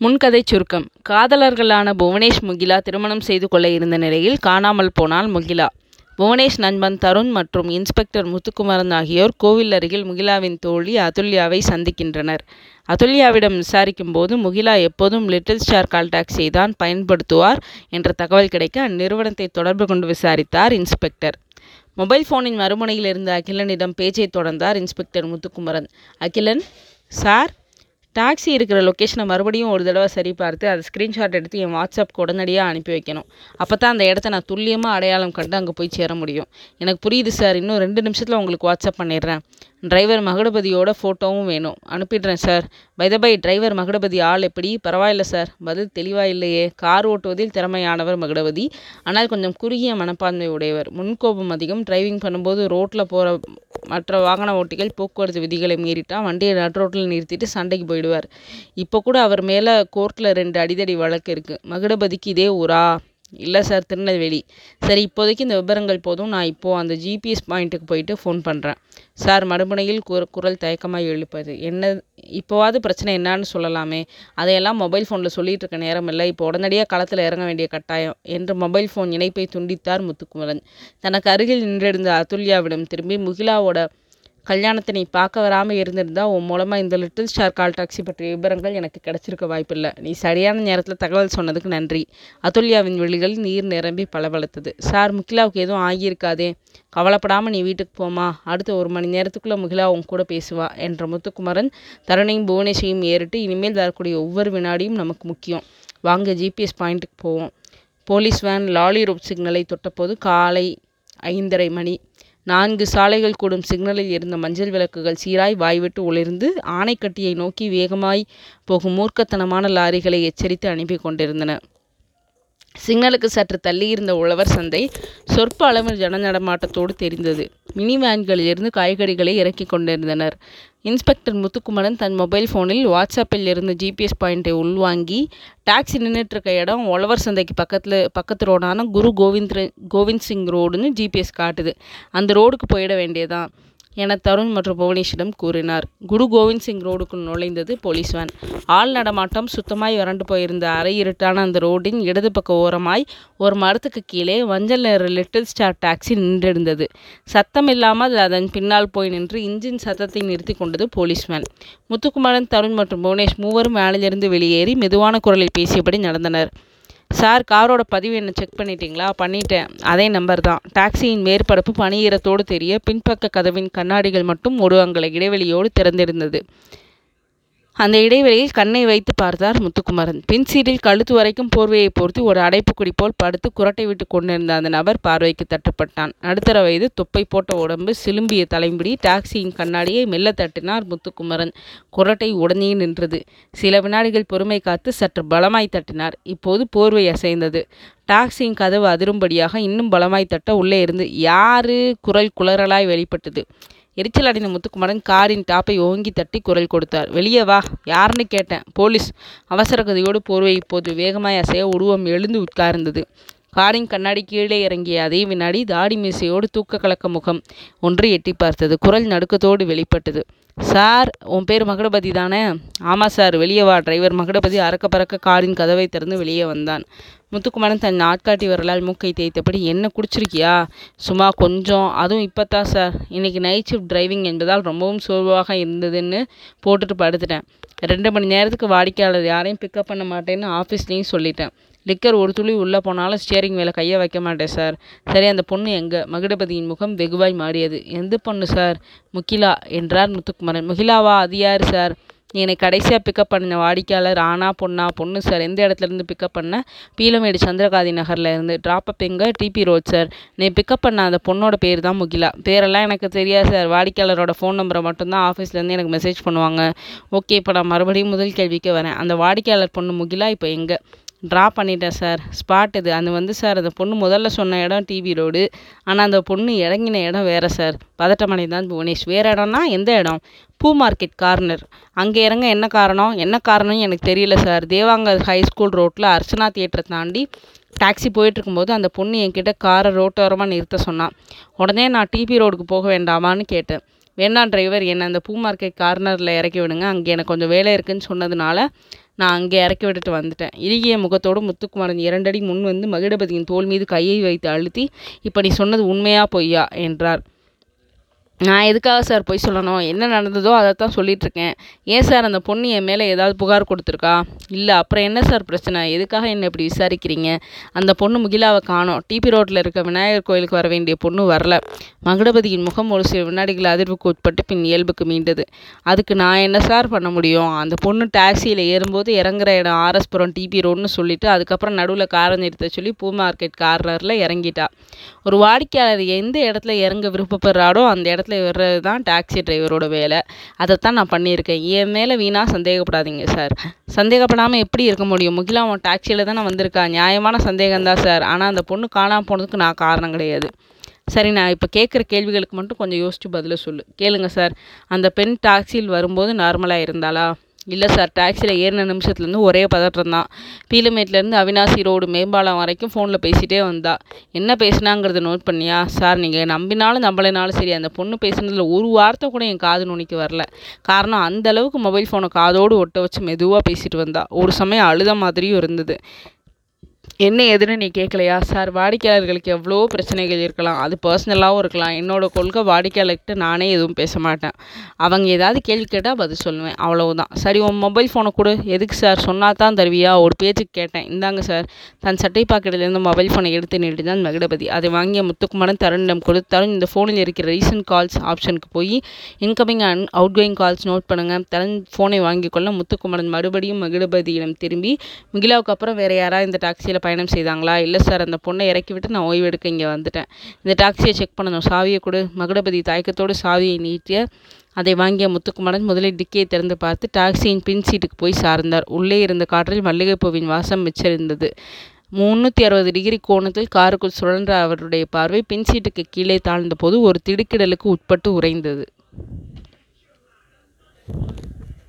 முன்கதை சுருக்கம். காதலர்களான புவனேஷ் முகிலா திருமணம் செய்து கொள்ள இருந்த நிலையில் காணாமல் போனாள் முகிலா. புவனேஷ் நண்பன் தருண் மற்றும் இன்ஸ்பெக்டர் முத்துக்குமரன் ஆகியோர் கோவில் அருகில் முகிலாவின் தோழி அதுல்யாவை சந்திக்கின்றனர். அதுல்யாவிடம் விசாரிக்கும் போது முகிலா எப்போதும் லிட்டில் ஸ்டார் கால் டாக்ஸியை தான் பயன்படுத்துவார் என்ற தகவல் கிடைக்க அந்நிறுவனத்தை தொடர்பு கொண்டு விசாரித்தார் இன்ஸ்பெக்டர். மொபைல் ஃபோனின் மறுமுனையில் இருந்த அகிலனிடம் பேச்சை தொடர்ந்தார் inspector Muthukumaran. Akilan sir taxi இருக்கிற லொக்கேஷனை மறுபடியும் ஒரு தடவை சரி பார்த்து அதை ஸ்க்ரீன்ஷாட் எடுத்து என் வாட்ஸ்அப்க்கு உடனடியாக அனுப்பி வைக்கணும். அப்போ தான் அந்த இடத்த நான் துல்லியமாக அடையாளம் கண்டு அங்கே போய் சேர முடியும். எனக்கு புரியுது சார் இன்னும் ரெண்டு நிமிஷத்தில் உங்களுக்கு வாட்ஸ்அப் பண்ணிடுறேன். டிரைவர் மகுடபதியோட ஃபோட்டோவும் வேணும். அனுப்பிடுறேன் சார் பை டிரைவர் மகுடபதி ஆள் எப்படி? பரவாயில்ல சார் பதில் தெளிவாக இல்லையே கார் ஓட்டுவதில் திறமையானவர் மகுடபதி. ஆனால் கொஞ்சம் குறுகிய மனப்பான்மை உடையவர் முன்கோபம் அதிகம். டிரைவிங் பண்ணும்போது ரோட்டில் போகிற மற்ற வாகன ஓட்டிகள் போக்குவரத்து விதிகளை மீறிட்டால் வண்டியை நட்ரோட்டில் நிறுத்திட்டு சண்டைக்கு போயிடுவார். இப்போ கூட அவர் மேலே கோர்ட்டில் ரெண்டு அடிதடி வழக்கு இருக்குது மகுடபதிக்கு இதே ஊரா? இல்லை சார் திருநெல்வேலி. சரி இப்போதைக்கு இந்த விவரங்கள் போதும். நான் இப்போது அந்த ஜிபிஎஸ் பாயிண்ட்டுக்கு போயிட்டு ஃபோன் பண்ணுறேன் சார் மறுமுனையில் குர குரல் தயக்கமாக எழுப்பது. என்ன இப்போவாவது பிரச்சனை என்னான்னு சொல்லலாமே. அதையெல்லாம் மொபைல் ஃபோனில் சொல்லிகிட்டு இருக்க நேரம் இல்லை. இப்போ உடனடியாக களத்தில் இறங்க வேண்டிய கட்டாயம் என்று மொபைல் ஃபோன் இணைப்பை துண்டித்தார் முத்துக்குமரன். தனக்கு அருகில் நின்றிருந்த அதுல்யாவிடம் திரும்பி முகிலாவோட கல்யாணத்தை நீ பார்க்க வராமல் இருந்திருந்தா உன் மூலமாக இந்த லிட்டில் ஸ்டார் கால் டாக்ஸி பற்றிய விவரங்கள் எனக்கு கிடைச்சிருக்க வாய்ப்பில்லை. நீ சரியான நேரத்தில் தகவல் சொன்னதுக்கு நன்றி. அதுல்யாவின் விழிகள் நீர் நிரம்பி பளபளத்தது. சார் முகிலாவுக்கு எதுவும் ஆகியிருக்காதே. கவலைப்படாமல் நீ வீட்டுக்கு போமா அடுத்த ஒரு மணி நேரத்துக்குள்ளே முகிலா உன் கூட பேசுவா என்ற முத்துக்குமரன் தருணையும் புவனேஷையும் ஏறிட்டு இனிமேல் வரக்கூடிய ஒவ்வொரு வினாடியும் நமக்கு முக்கியம். வாங்க ஜிபிஎஸ் பாயிண்ட்டுக்கு போவோம். போலீஸ் வேன் லாலி ரோப் சிக்னலை தொட்டபோது காலை ஐந்தரை மணி. நான்கு சாலைகள் கூடும் சிக்னலில் இருந்த மஞ்சள் விளக்குகள் சீராய் வாய்விட்டு ஒளிர்ந்து ஆனைக்கட்டியை நோக்கி வேகமாய் போகும் மூர்க்கத்தனமான லாரிகளை எச்சரித்து அனுப்பி கொண்டிருந்தன. சிக்னலுக்கு சற்று தள்ளியிருந்த உழவர் சந்தை சொற்ப அளவு ஜன நடமாட்டத்தோடு தெரிந்தது. மினி வேன்களிலிருந்து காய்கறிகளை இறக்கி கொண்டிருந்தனர். இன்ஸ்பெக்டர் முத்துக்குமரன் தன் மொபைல் ஃபோனில் வாட்ஸ்அப்பில் இருந்து ஜிபிஎஸ் பாயிண்ட்டை உள்வாங்கி டாக்ஸி நின்றுட்டுருக்க இடம் உழவர் சந்தைக்கு பக்கத்தில் பக்கத்து ரோடான குரு கோவிந்த் கோவிந்த் சிங் ரோடுன்னு ஜிபிஎஸ் காட்டுது. அந்த ரோடுக்கு போயிட வேண்டியதான் என தருண் மற்றும் புவனேஷிடம் கூறினார். குரு கோவிந்த் சிங் ரோடுக்குள் நுழைந்தது போலீஸ் வேன் ஆள் நடமாட்டம் சுத்தமாய் வறண்டு போயிருந்த அரை இருட்டான அந்த ரோடின் இடது பக்க ஓரமாய் ஒரு மரத்துக்கு கீழே மஞ்சள் நிற லிட்டில் ஸ்டார் டாக்ஸி நின்றிருந்தது. சத்தம் இல்லாமல் அதன் பின்னால் போய் நின்று இன்ஜின் சத்தத்தை நிறுத்தி கொண்டது போலீஸ் வேன் முத்துக்குமாரன் தருண் மற்றும் புவனேஷ் மூவரும் வேனிலிருந்து வெளியேறி மெதுவான குரலில் பேசியபடி நடந்தனர். சார் காரோட பதிவு என்ன செக் பண்ணிட்டீங்களா? பண்ணிட்டேன். அதே நம்பர் தான். டாக்ஸியின் மேற்பரப்பு பனிஈரத்தோடு தெரிய பின்பக்க கதவின் கண்ணாடிகள் மட்டும் ஒரு அங்கல இடைவெளியோடு திறந்திருந்தது. அந்த இடைவெளியில் கண்ணை வைத்து பார்த்தார் முத்துக்குமரன். பின் சீட்டில் கழுத்து வரைக்கும் போர்வையை பொறுத்து ஒரு அடைப்புக்குடி போல் படுத்து குரட்டை விட்டு கொண்டிருந்த அந்த நபர் பார்வைக்கு தட்டுப்பட்டான். நடுத்தர வயது தொப்பை போட்ட உடம்பு சிலும்பிய தலைமுடி டாக்ஸியின் கண்ணாடியை மெல்ல தட்டினார் முத்துக்குமரன். குரட்டை உடனே நின்றது. சில வினாடிகள் பொறுமை காத்து சற்று பலமாய் தட்டினார். இப்போது போர்வை அசைந்தது. டாக்ஸியின் கதவு அதிரும்படியாக இன்னும் பலமாய் தட்ட உள்ளே இருந்து யாரு குரல் குளறலாய் வெளிப்பட்டது. எரிச்சல் அடைந்த முத்துக்குமரன் காரின் டாப்பை ஓங்கி தட்டி குரல் கொடுத்தார். வெளியே வா யாருன்னு கேட்டேன். போலீஸ் அவசர கதையோடு போர்வை இப்போது வேகமாய் அசைய உருவம் எழுந்து உட்கார்ந்தது. காரின் கண்ணாடி கீழே இறங்கிய அதே வினாடி தாடி மீசையோடு தூக்க கலக்க முகம் ஒன்று எட்டி பார்த்தது. குரல் நடுக்கத்தோடு வெளிப்பட்டது. சார் உன் பேர் மகுடபதி தானே? ஆமாம் சார் வெளியே வா. டிரைவர் மகுடபதி அறக்க பறக்க காரின் கதவை திறந்து வெளியே வந்தான். முத்துக்குமாரன் தன் நாட்காட்டி விரலால் மூக்கை தேய்த்தபடி என்ன குடிச்சிருக்கியா? சும்மா கொஞ்சம். அதுவும் இப்போ தான் சார். இன்றைக்கி நைட் ஷிஃப்ட் டிரைவிங் என்பதால் ரொம்பவும் சோர்வாக இருந்ததுன்னு போட்டுட்டு படுத்துட்டேன். ரெண்டு மணி நேரத்துக்கு வாடிக்கையாளர் யாரையும் பிக்கப் பண்ண மாட்டேன்னு ஆஃபீஸ்லேயும் சொல்லிட்டேன். லிக்கர் ஒரு துளி உள்ளே போனாலும் ஸ்டியரிங் மேலே கையை வைக்க மாட்டேன் சார் சரி அந்த பொண்ணு எங்கே? மகுடபதியின் முகம் வெகுவாய் மாறியது. எந்த பொண்ணு சார் முகிலா என்றார் முத்துக்குமரன். முகிலாவா? அது யார் சார் என்னை கடைசியாக பிக்கப் பண்ண வாடிக்கையாளர் ஆனா பொண்ணா? பொண்ணு சார் எந்த இடத்துலேருந்து பிக்கப் பண்ண? பீலமேடு சந்திரகாதி நகரில் இருந்து. ட்ராப்அப் எங்கே? டிபி ரோட் சார் நீ பிக்கப் பண்ண அந்த பொண்ணோட பேர் தான் முகிலா. பேரெல்லாம் எனக்கு தெரியாது சார் வாடிக்கையாளரோட ஃபோன் நம்பரை மட்டும்தான் ஆஃபீஸ்லேருந்து எனக்கு மெசேஜ் பண்ணுவாங்க. ஓகே இப்போ நான் மறுபடியும் முதல் கேள்விக்கு வரேன். அந்த வாடிக்கையாளர் பொண்ணு முகிலா இப்போ எங்கே? ட்ரா பண்ணிட்டேன் சார் ஸ்பாட் இது. அது வந்து சார் அந்த பொண்ணு முதல்ல சொன்ன இடம் டிவி ரோடு ஆனால் அந்த பொண்ணு இறங்கின இடம் வேறு சார் பதட்டமனை தான் புவனேஷ். வேறு இடம்னா எந்த இடம்? பூ மார்க்கெட் கார்னர் அங்கே இறங்க என்ன காரணம்? என்ன காரணம்னு எனக்கு தெரியல சார் தேவாங்கர் ஹை ஸ்கூல் ரோட்டில் அர்ச்சனா தியேட்டரை தாண்டி டாக்ஸி போயிட்டுருக்கும்போது அந்த பொண்ணு என்கிட்ட காரை ரோட்டோரமாக நிறுத்த சொன்னான். உடனே நான் டிபி ரோடுக்கு போக வேண்டாமான்னு கேட்டேன். வேண்டாம் டிரைவர் என்னை அந்த பூ மார்க்கெட் கார்னரில் இறக்கி விடுங்க. அங்கே எனக்கு கொஞ்சம் வேலை இருக்குதுன்னு சொன்னதுனால நான் அங்கே இறக்கி விட்டுட்டு வந்துட்டேன். இறுகிய முகத்தோடு முத்துக்குமாரன் இரண்டடி முன் வந்து மகிடபதியின் தோள் மீது கையை வைத்து அழுத்தி இப்போ நீ சொன்னது உண்மையா பொய்யா? என்றார். நான் எதுக்காக சார் பொய் சொல்லணும்? என்ன நடந்ததோ அதைத்தான் சொல்லிகிட்ருக்கேன் ஏன் சார் அந்த பொண்ணு என் மேலே ஏதாவது புகார் கொடுத்துருக்கா? இல்லை அப்புறம் என்ன சார் பிரச்சனை? எதுக்காக என்னை இப்படி விசாரிக்கிறீங்க? அந்த பொண்ணு முகிலாவை காணோம். டிபி ரோட்டில் இருக்க விநாயகர் கோயிலுக்கு வர வேண்டிய பொண்ணு வரல. மகுடபதியின் முகம் ஒரு சில வினாடிகள் அதிர்வுக்கு உட்பட்டு பின் இயல்புக்கு மீண்டது. அதுக்கு நான் என்ன சார் பண்ண முடியும்? அந்த பொண்ணு டாக்ஸியில் ஏறும்போது இறங்குற இடம் ஆர்எஸ்புரம் டிபி ரோடுன்னு சொல்லிவிட்டு அதுக்கப்புறம் நடுவில் காரை நிறுத்த சொல்லி பூ மார்க்கெட் கார்னரில் இறங்கிட்டா. ஒரு வாடிக்கையாளர் எந்த இடத்துல இறங்க விருப்பப்படுறாரோ அந்த இடத்துல வர்றது தான் டாக்ஸி டிரைவரோட வேலை. அதைத்தான் நான் பண்ணியிருக்கேன். என் மேலே வீணாக சந்தேகப்படாதீங்க சார். சந்தேகப்படாமல் எப்படி இருக்க முடியும்? முகிலா அவன் டாக்ஸியில் தானே வந்திருக்கா? நியாயமான சந்தேகம்தான் சார். ஆனால் அந்த பொண்ணு காணாமல் போனதுக்கு நான் காரணம் கிடையாது. சரி நான் இப்போ கேட்குற கேள்விகளுக்கு மட்டும் கொஞ்சம் யோசிச்சு பதில சொல்லு. கேளுங்க சார். அந்த பெண் டாக்ஸியில் வரும்போது நார்மலாக இருந்தாளா? இல்லை சார் டாக்ஸியில் ஏறின நிமிஷத்துலேருந்து ஒரே பதற்றம் தான் பீலுமேட்லேருந்து அவினாசி ரோடு மேம்பாலம் வரைக்கும் ஃபோனில் பேசிகிட்டே வந்தா. என்ன பேசினாங்கிறத நோட் பண்ணியா? சார் நீங்கள் நம்பினாலும் நம்பலைனாலும் சரி அந்த பொண்ணு பேசுனதில் ஒரு வார்த்தை கூட என் காது நுனிக்கு வரல. காரணம் அந்த அளவுக்கு மொபைல் ஃபோனை காதோடு ஒட்ட வச்சு மெதுவாக பேசிட்டு வந்தா. ஒரு சமயம் அழுத மாதிரியும் இருந்தது. என்ன எதுன்னு நீ கேட்கலையா? சார் வாடிக்கையாளர்களுக்கு எவ்வளோ பிரச்சனைகள் இருக்கலாம். அது பர்சனலாகவும் இருக்கலாம். என்னோடய கொள்கை வாடிக்கையாளர்கிட்ட நானே எதுவும் பேச மாட்டேன். அவங்க ஏதாவது கேள்வி கேட்டால் பதில் சொல்லுவேன். அவ்வளவுதான். சரி உன் மொபைல் ஃபோனை கொடு. எதுக்கு சார்? சொன்னால் தான் தருவியா? ஒரு பேச்சுக்கு கேட்டேன். இந்தாங்க சார். தன் சட்டை பாக்கெட்டிலேருந்து மொபைல் ஃபோனை எடுத்து நீட்டிதான் மகிடபதி. அதை வாங்கிய முத்துக்குமரன் தருணிடம் கொடுத்தாலும் இந்த ஃபோனில் இருக்கிற ரீசன்ட் கால்ஸ் ஆப்ஷனுக்கு போய் incoming and outgoing calls note பண்ணுங்கள் தரன் ஃபோனை வாங்கி கொள்ள முத்துக்குமரன் மறுபடியும் மகிடபதியிடம் திரும்பி மிகிலாவுக்கு அப்புறம் வேறு யாராவது இந்த டாக்ஸியில் பயணம் செய்தாங்களா? இல்லை சார் அந்த பொண்ணை இறக்கி விட்டு நான் ஓய்வெடுக்க இங்கே வந்துட்டேன். இந்த டாக்ஸியை செக் பண்ணணும். சாவியை கொடு. மகுடபதி தயக்கத்தோடு சாவியை நீட்டிய அதை வாங்கிய முத்துக்குமரன் முதலில் டிக்கியை திறந்து பார்த்து டாக்ஸியின் பின் சீட்டுக்கு போய் சார்ந்தார். உள்ளே இருந்த காற்றில் மல்லிகைப்பூவின் வாசம் மிச்சரிந்தது. முந்நூற்றி அறுபது டிகிரி கோணத்தில் காருக்குள் சுழன்ற அவருடைய பார்வை பின் சீட்டுக்கு கீழே தாழ்ந்த போது ஒரு திடுக்கிடலுக்கு உட்பட்டு உறைந்தது.